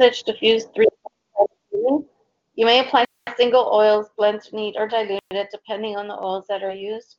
Stitch diffuse three. You may apply single oils, blend, neat, or diluted, depending on the oils that are used.